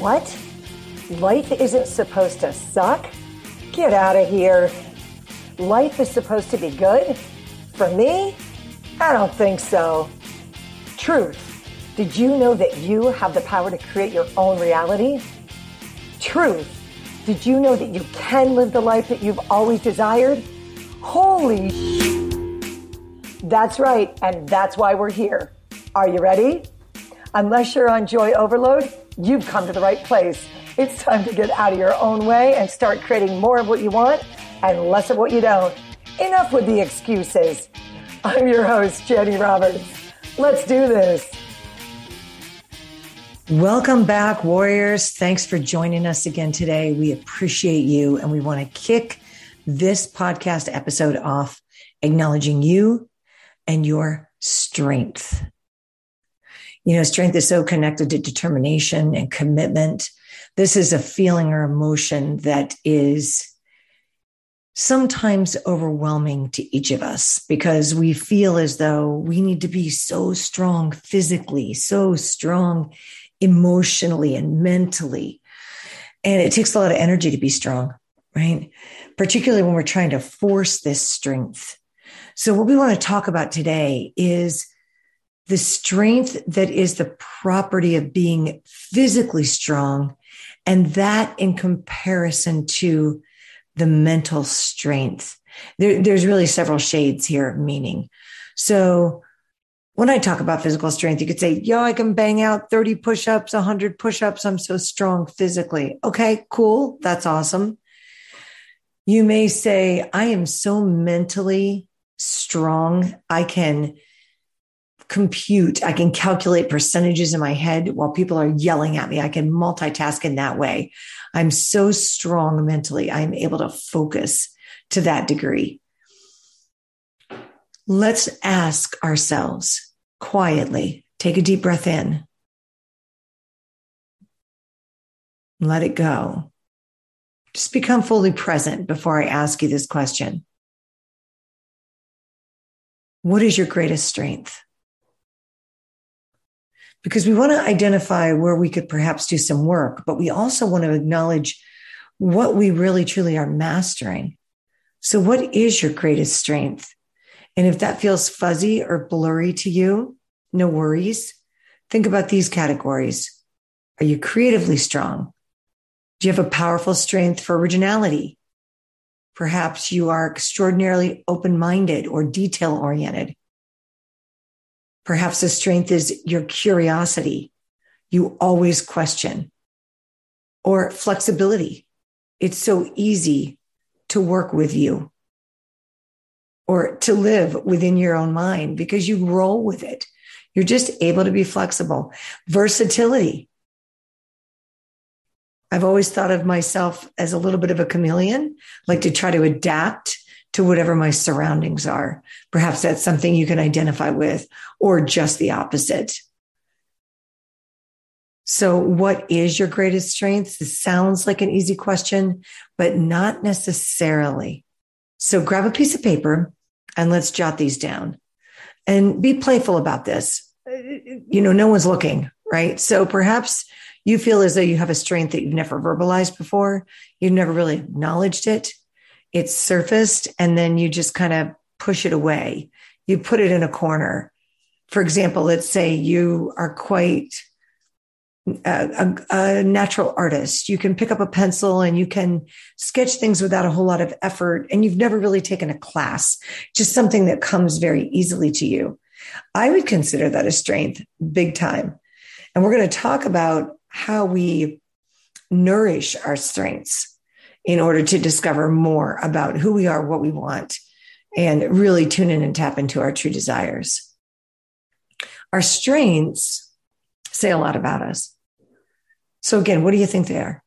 What? Life isn't supposed to suck? Get out of here. Life is supposed to be good? For me? I don't think so. Truth. Did you know that you have the power to create your own reality? Truth. Did you know that you can live the life that you've always desired? Holy. That's right, and that's why we're here. Are you ready? Unless you're on joy overload, you've come to the right place. It's time to get out of your own way and start creating more of what you want and less of what you don't. Enough with the excuses. I'm your host, Jani Roberts. Let's do this. Welcome back, warriors. Thanks for joining us again today. We appreciate you and we want to kick this podcast episode off acknowledging you and your strength. You know, strength is so connected to determination and commitment. This is a feeling or emotion that is sometimes overwhelming to each of us because we feel as though we need to be so strong physically, so strong emotionally and mentally. And it takes a lot of energy to be strong, right? Particularly when we're trying to force this strength. So, what we want to talk about today is the strength that is the property of being physically strong, and that in comparison to the mental strength. There, there's really several shades here of meaning. So, when I talk about physical strength, you could say, yo, I can bang out 30 push ups, 100 push ups. I'm so strong physically. Okay, cool. That's awesome. You may say, I am so mentally strong. I can compute, I can calculate percentages in my head while people are yelling at me. I can multitask in that way. I'm so strong mentally. I'm able to focus to that degree. Let's ask ourselves quietly, take a deep breath in, let it go. Just become fully present before I ask you this question. What is your greatest strength? Because we want to identify where we could perhaps do some work, but we also want to acknowledge what we really truly are mastering. So, what is your greatest strength? And if that feels fuzzy or blurry to you, no worries. Think about these categories. Are you creatively strong? Do you have a powerful strength for originality? Perhaps you are extraordinarily open minded or detail oriented. Perhaps the strength is your curiosity. You always question or flexibility. It's so easy to work with you or to live within your own mind because you roll with it. You're just able to be flexible. Versatility. I've always thought of myself as a little bit of a chameleon, like to try to adapt to whatever my surroundings are. Perhaps that's something you can identify with, or just the opposite. So, what is your greatest strength? This sounds like an easy question, but not necessarily. So, grab a piece of paper and let's jot these down and be playful about this. You know, no one's looking, right? So perhaps you feel as though you have a strength that you've never verbalized before. You've never really acknowledged it. It's surfaced and then you just kind of push it away. You put it in a corner. For example, let's say you are quite a, a, natural artist. You can pick up a pencil and you can sketch things without a whole lot of effort. And you've never really taken a class, just something that comes very easily to you. I would consider that a strength big time. And we're going to talk about how we nourish our strengths in order to discover more about who we are, what we want, and really tune in and tap into our true desires. Our strengths say a lot about us. So, again, what do you think they are?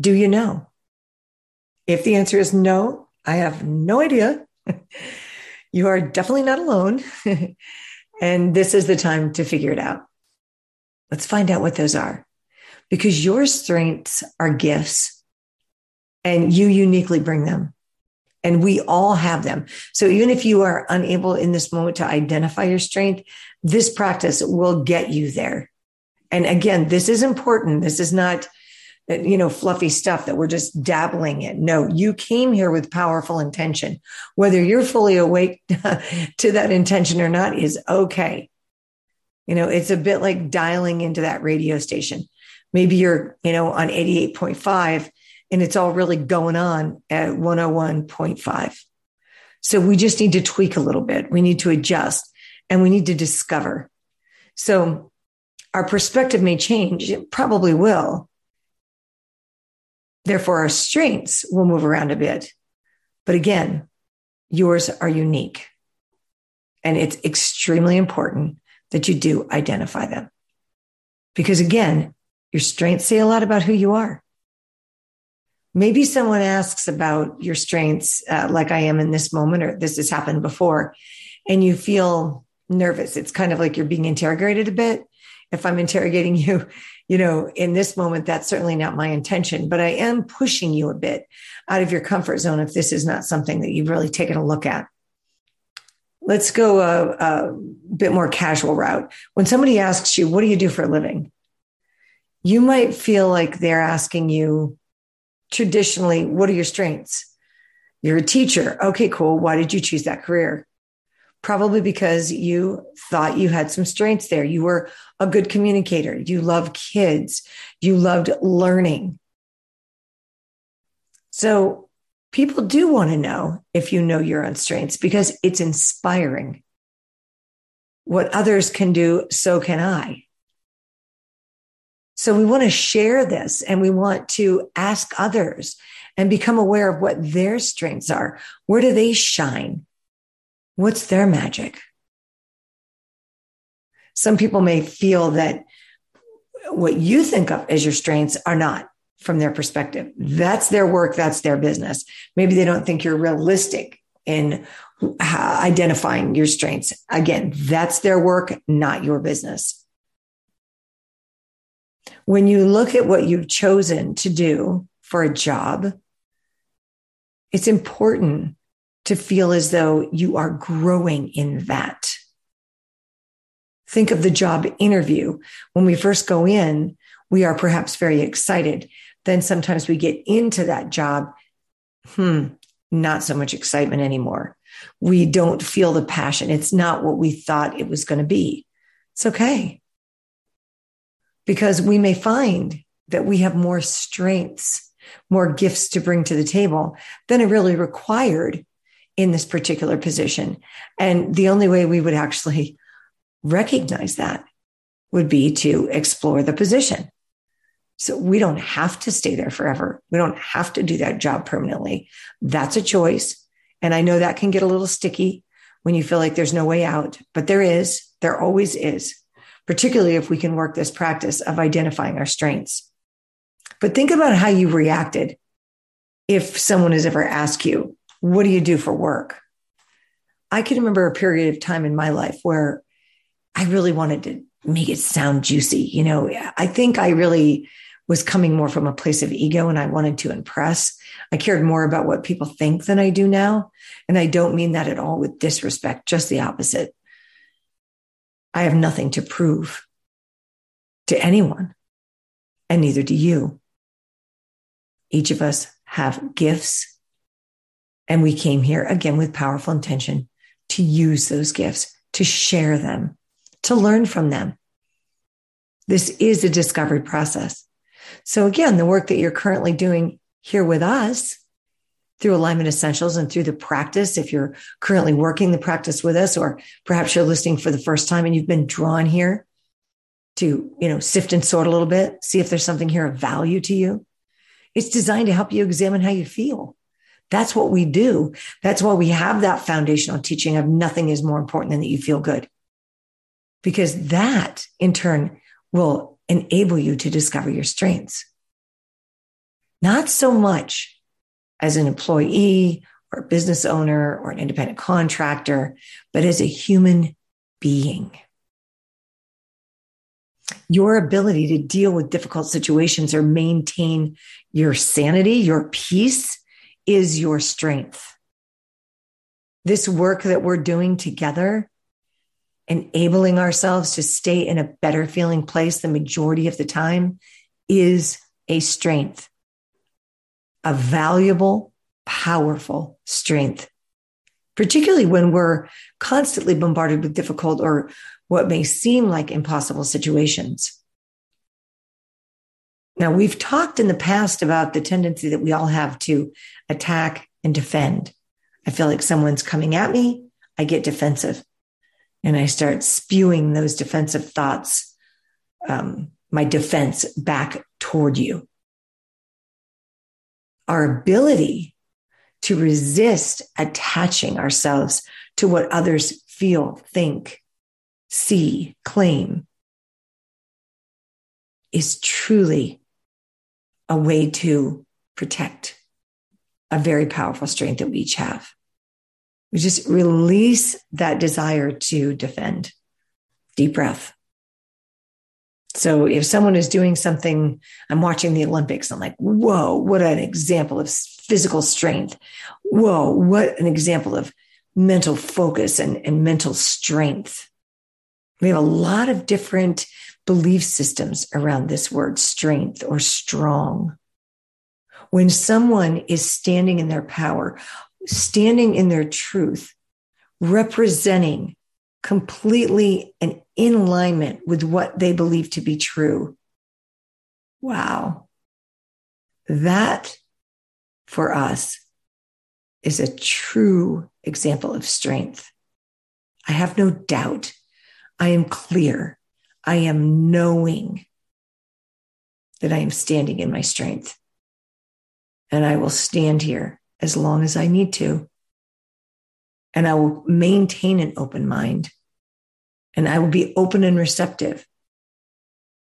Do you know? If the answer is no, I have no idea. you are definitely not alone. and this is the time to figure it out. Let's find out what those are because your strengths are gifts and you uniquely bring them. And we all have them. So even if you are unable in this moment to identify your strength, this practice will get you there And again, this is important. This is not, you know, fluffy stuff that we're just dabbling in. No, you came here with powerful intention. Whether you're fully awake to that intention or not is okay. You know, it's a bit like dialing into that radio station. Maybe you're, you know, on 88.5 and it's all really going on at 101.5. So we just need to tweak a little bit. We need to adjust and we need to discover. So our perspective may change. It probably will. Therefore, our strengths will move around a bit. But again, yours are unique. And it's extremely important that you do identify them. Because again, your strengths say a lot about who you are. Maybe someone asks about your strengths, uh, like I am in this moment, or this has happened before, and you feel nervous. It's kind of like you're being interrogated a bit. If I'm interrogating you, you know, in this moment, that's certainly not my intention, but I am pushing you a bit out of your comfort zone if this is not something that you've really taken a look at. Let's go a, a bit more casual route. When somebody asks you, What do you do for a living? You might feel like they're asking you, traditionally, what are your strengths? You're a teacher. Okay, cool. Why did you choose that career? Probably because you thought you had some strengths there. You were a good communicator. You love kids. You loved learning. So people do want to know if you know your own strengths because it's inspiring. What others can do, so can I. So we want to share this and we want to ask others and become aware of what their strengths are. Where do they shine? What's their magic? Some people may feel that what you think of as your strengths are not from their perspective. That's their work. That's their business. Maybe they don't think you're realistic in identifying your strengths. Again, that's their work, not your business when you look at what you've chosen to do for a job, it's important to feel as though you are growing in that. Think of the job interview. When we first go in, we are perhaps very excited. Then sometimes we get into that job. Hmm, not so much excitement anymore. We don't feel the passion. It's not what we thought it was going to be. It's okay because we may find that we have more strengths, more gifts to bring to the table than are really required in this particular position. And the only way we would actually recognize that would be to explore the position. So we don't have to stay there forever. We don't have to do that job permanently. That's a choice. And I know that can get a little sticky when you feel like there's no way out, but there is, there always is particularly if we can work this practice of identifying our strengths. But think about how you reacted if someone has ever asked you, What do you do for work? I can remember a period of time in my life where I really wanted to make it sound juicy. You know, I think I really was coming more from a place of ego and I wanted to impress. I cared more about what people think than I do now. And I don't mean that at all with disrespect, just the opposite. I have nothing to prove to anyone, and neither do you. Each of us have gifts, and we came here again with powerful intention to use those gifts, to share them, to learn from them. This is a discovery process. So, again, the work that you're currently doing here with us through Alignment Essentials and through the practice. If you're currently working the practice with us, or perhaps you're listening for the first time and you've been drawn here to, you know, sift and sort a little bit, see if there's something here of value to you. It's designed to help you examine how you feel. That's what we do. That's why we have that foundational teaching of nothing is more important than that you feel good. Because that in turn will enable you to discover your strengths. Not so much as an employee or a business owner or an independent contractor, but as a human being. Your ability to deal with difficult situations or maintain your sanity, your peace is your strength. This work that we're doing together enabling ourselves to stay in a better feeling place the majority of the time is a strength, a valuable, powerful strength, particularly when we're constantly bombarded with difficult or what may seem like impossible situations. Now, we've talked in the past about the tendency that we all have to attack and defend. I feel like someone's coming at me, I get defensive and I start spewing those defensive thoughts, um, my defense back toward you. Our ability to resist attaching ourselves to what others feel, think, see, claim is truly a way to protect a very powerful strength that we each have. We just release that desire to defend. Deep breath. So if someone is doing something, I'm watching the Olympics, I'm like, whoa, what an example of physical strength. Whoa, what an example of mental focus and, and mental strength. We have a lot of different belief systems around this word strength or strong. When someone is standing in their power, standing in their truth, representing completely and in alignment with what they believe to be true. Wow. That for us is a true example of strength. I have no doubt. I am clear. I am knowing that I am standing in my strength. And I will stand here as long as I need to. And I will maintain an open mind and I will be open and receptive.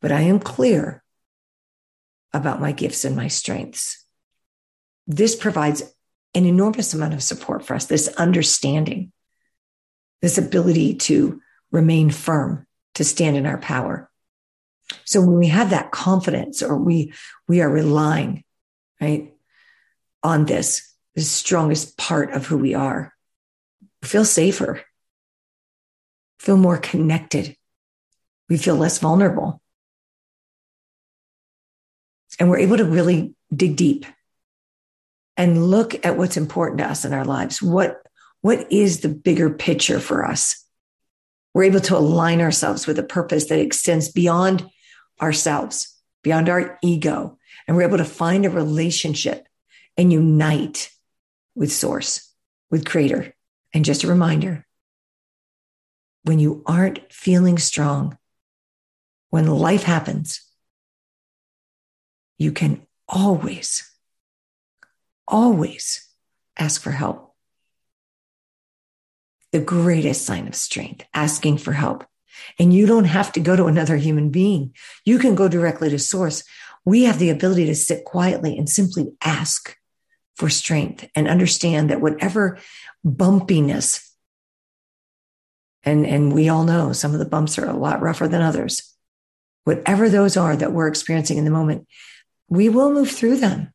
But I am clear about my gifts and my strengths. This provides an enormous amount of support for us, this understanding, this ability to remain firm, to stand in our power. So when we have that confidence or we, we are relying, right, on this, the strongest part of who we are. Feel safer, feel more connected. We feel less vulnerable. And we're able to really dig deep and look at what's important to us in our lives. What, what is the bigger picture for us? We're able to align ourselves with a purpose that extends beyond ourselves, beyond our ego. And we're able to find a relationship and unite with source, with creator. And just a reminder when you aren't feeling strong, when life happens, you can always, always ask for help. The greatest sign of strength, asking for help. And you don't have to go to another human being. You can go directly to source. We have the ability to sit quietly and simply ask for strength and understand that whatever bumpiness, and, and we all know some of the bumps are a lot rougher than others, whatever those are that we're experiencing in the moment, we will move through them.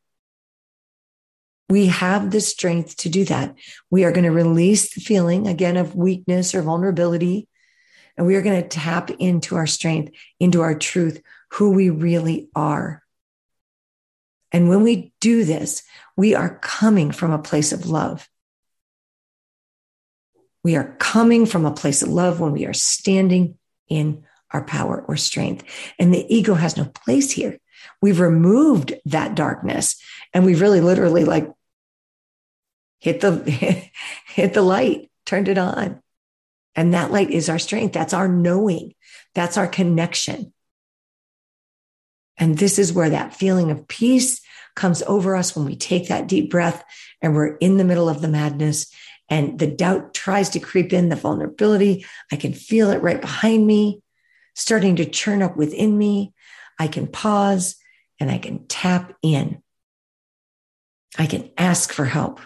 We have the strength to do that. We are going to release the feeling again of weakness or vulnerability. And we are going to tap into our strength, into our truth, who we really are. And when we do this, we are coming from a place of love. We are coming from a place of love when we are standing in our power or strength. And the ego has no place here. We've removed that darkness and we've really literally like hit the, hit the light, turned it on. And that light is our strength. That's our knowing. That's our connection. And this is where that feeling of peace comes over us when we take that deep breath and we're in the middle of the madness and the doubt tries to creep in, the vulnerability. I can feel it right behind me, starting to churn up within me. I can pause and I can tap in. I can ask for help.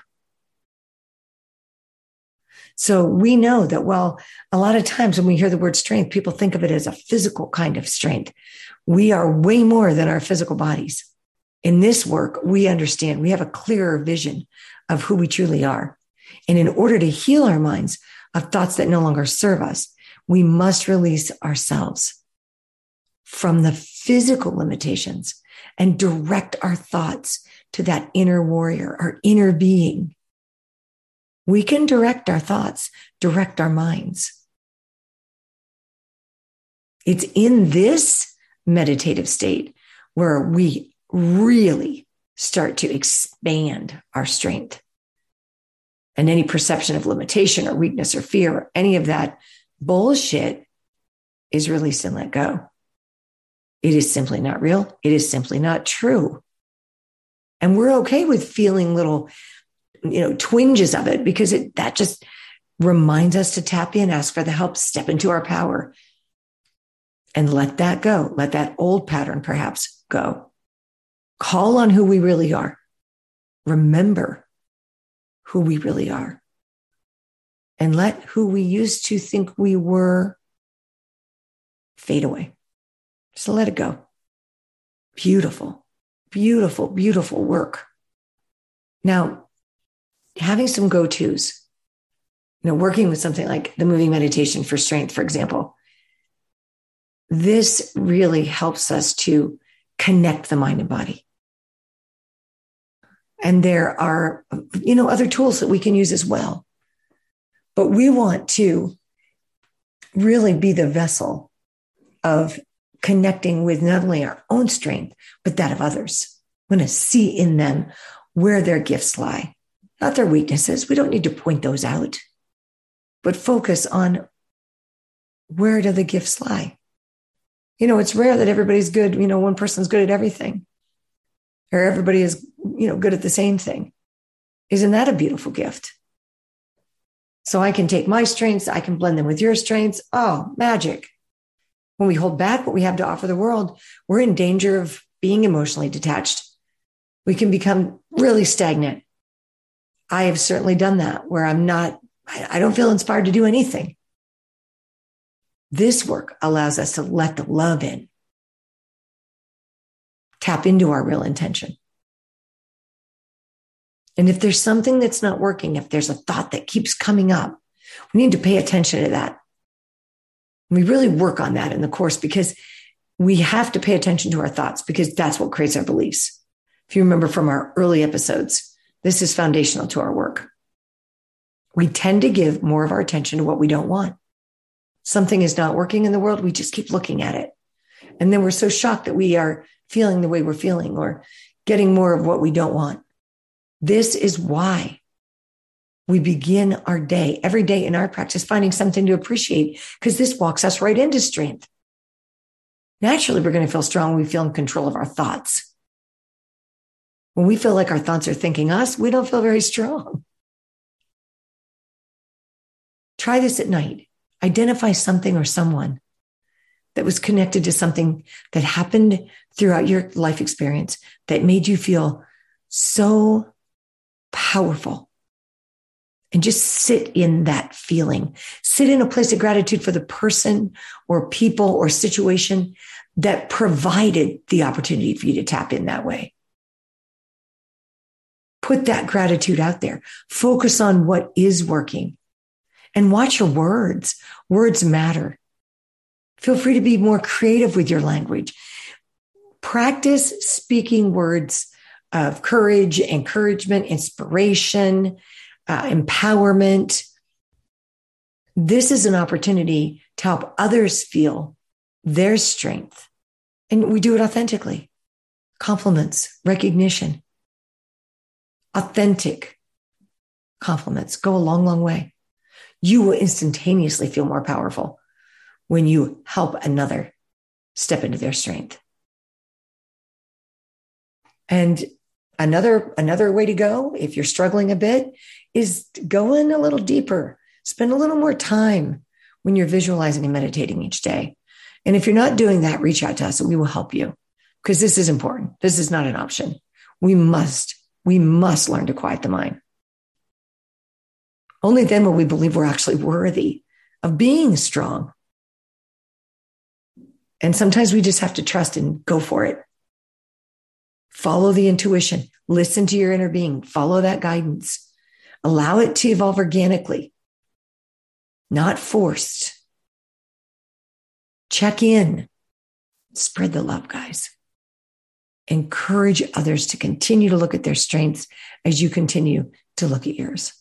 So we know that while a lot of times when we hear the word strength, people think of it as a physical kind of strength. We are way more than our physical bodies. In this work, we understand we have a clearer vision of who we truly are. And in order to heal our minds of thoughts that no longer serve us, we must release ourselves from the physical limitations and direct our thoughts to that inner warrior, our inner being. We can direct our thoughts, direct our minds. It's in this meditative state where we really start to expand our strength. And any perception of limitation or weakness or fear or any of that bullshit is released and let go. It is simply not real. It is simply not true. And we're okay with feeling little, you know, twinges of it because it, that just reminds us to tap in, ask for the help, step into our power and let that go. Let that old pattern perhaps go. Call on who we really are. Remember who we really are. And let who we used to think we were fade away. Just let it go. Beautiful, beautiful, beautiful work. Now, having some go tos, you know, working with something like the moving meditation for strength, for example, this really helps us to connect the mind and body. And there are, you know, other tools that we can use as well. But we want to really be the vessel of connecting with not only our own strength, but that of others. We want to see in them where their gifts lie, not their weaknesses. We don't need to point those out, but focus on where do the gifts lie? You know, it's rare that everybody's good. You know, one person's good at everything or everybody is, you know, good at the same thing. Isn't that a beautiful gift? So I can take my strengths, I can blend them with your strengths. Oh, magic. When we hold back what we have to offer the world, we're in danger of being emotionally detached. We can become really stagnant. I have certainly done that where I'm not, I don't feel inspired to do anything. This work allows us to let the love in, tap into our real intention. And if there's something that's not working, if there's a thought that keeps coming up, we need to pay attention to that. We really work on that in the course because we have to pay attention to our thoughts because that's what creates our beliefs. If you remember from our early episodes, this is foundational to our work. We tend to give more of our attention to what we don't want something is not working in the world, we just keep looking at it. And then we're so shocked that we are feeling the way we're feeling or getting more of what we don't want. This is why we begin our day, every day in our practice, finding something to appreciate because this walks us right into strength. Naturally, we're going to feel strong when we feel in control of our thoughts. When we feel like our thoughts are thinking us, we don't feel very strong. Try this at night identify something or someone that was connected to something that happened throughout your life experience that made you feel so powerful. And just sit in that feeling. Sit in a place of gratitude for the person or people or situation that provided the opportunity for you to tap in that way. Put that gratitude out there. Focus on what is working and watch your words. Words matter. Feel free to be more creative with your language. Practice speaking words of courage, encouragement, inspiration, uh, empowerment. This is an opportunity to help others feel their strength. And we do it authentically. Compliments, recognition, authentic compliments go a long, long way you will instantaneously feel more powerful when you help another step into their strength. And another another way to go if you're struggling a bit is go in a little deeper. Spend a little more time when you're visualizing and meditating each day. And if you're not doing that, reach out to us and we will help you because this is important. This is not an option. We must we must learn to quiet the mind. Only then will we believe we're actually worthy of being strong. And sometimes we just have to trust and go for it. Follow the intuition, listen to your inner being, follow that guidance, allow it to evolve organically, not forced. Check in. Spread the love, guys. Encourage others to continue to look at their strengths as you continue to look at yours.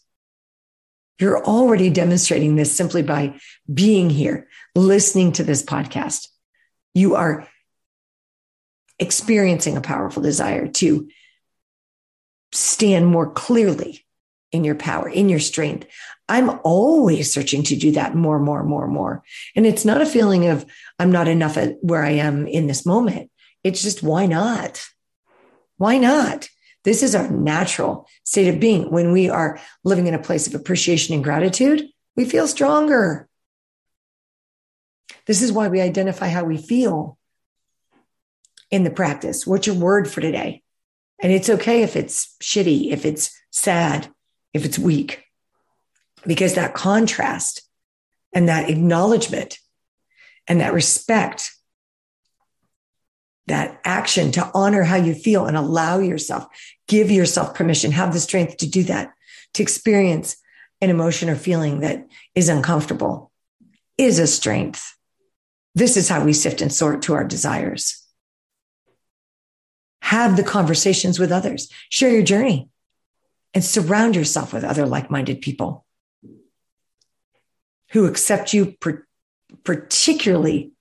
You're already demonstrating this simply by being here, listening to this podcast. You are experiencing a powerful desire to stand more clearly in your power, in your strength. I'm always searching to do that more, more, more, more. And it's not a feeling of I'm not enough at where I am in this moment. It's just why not? Why not? This is our natural state of being. When we are living in a place of appreciation and gratitude, we feel stronger. This is why we identify how we feel in the practice. What's your word for today? And it's okay if it's shitty, if it's sad, if it's weak, because that contrast and that acknowledgement and that respect, that action to honor how you feel and allow yourself, give yourself permission, have the strength to do that, to experience an emotion or feeling that is uncomfortable is a strength. This is how we sift and sort to our desires. Have the conversations with others, share your journey, and surround yourself with other like minded people who accept you, particularly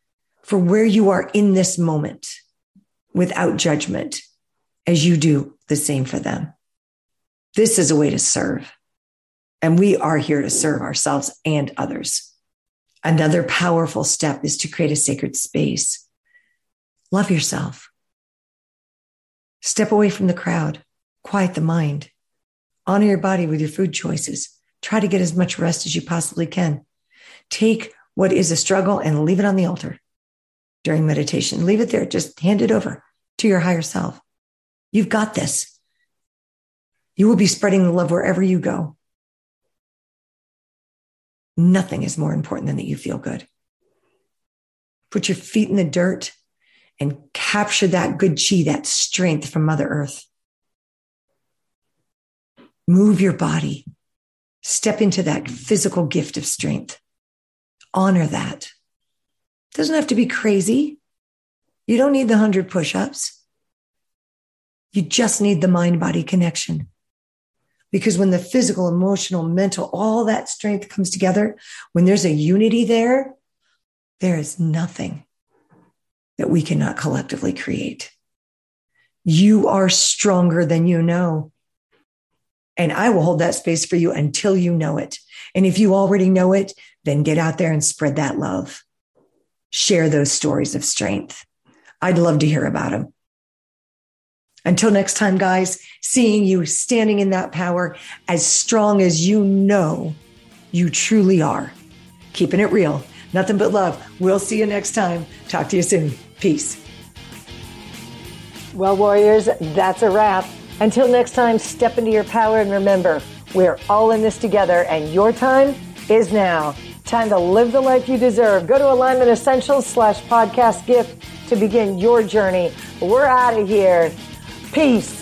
for where you are in this moment without judgment, as you do the same for them. This is a way to serve. And we are here to serve ourselves and others. Another powerful step is to create a sacred space. Love yourself. Step away from the crowd, quiet the mind, honor your body with your food choices. Try to get as much rest as you possibly can. Take what is a struggle and leave it on the altar during meditation. Leave it there. Just hand it over to your higher self. You've got this. You will be spreading the love wherever you go. Nothing is more important than that you feel good. Put your feet in the dirt and capture that good chi, that strength from Mother Earth. Move your body. Step into that physical gift of strength. Honor that. Doesn't have to be crazy. You don't need the 100 push ups. You just need the mind body connection. Because when the physical, emotional, mental, all that strength comes together, when there's a unity there, there is nothing that we cannot collectively create. You are stronger than you know. And I will hold that space for you until you know it. And if you already know it, then get out there and spread that love. Share those stories of strength. I'd love to hear about them. Until next time, guys, seeing you standing in that power as strong as you know you truly are. Keeping it real. Nothing but love. We'll see you next time. Talk to you soon. Peace. Well, warriors, that's a wrap. Until next time, step into your power and remember, we're all in this together and your time is now. Time to live the life you deserve. Go to Alignment Essentials slash podcast gift to begin your journey. We're out of here. Peace.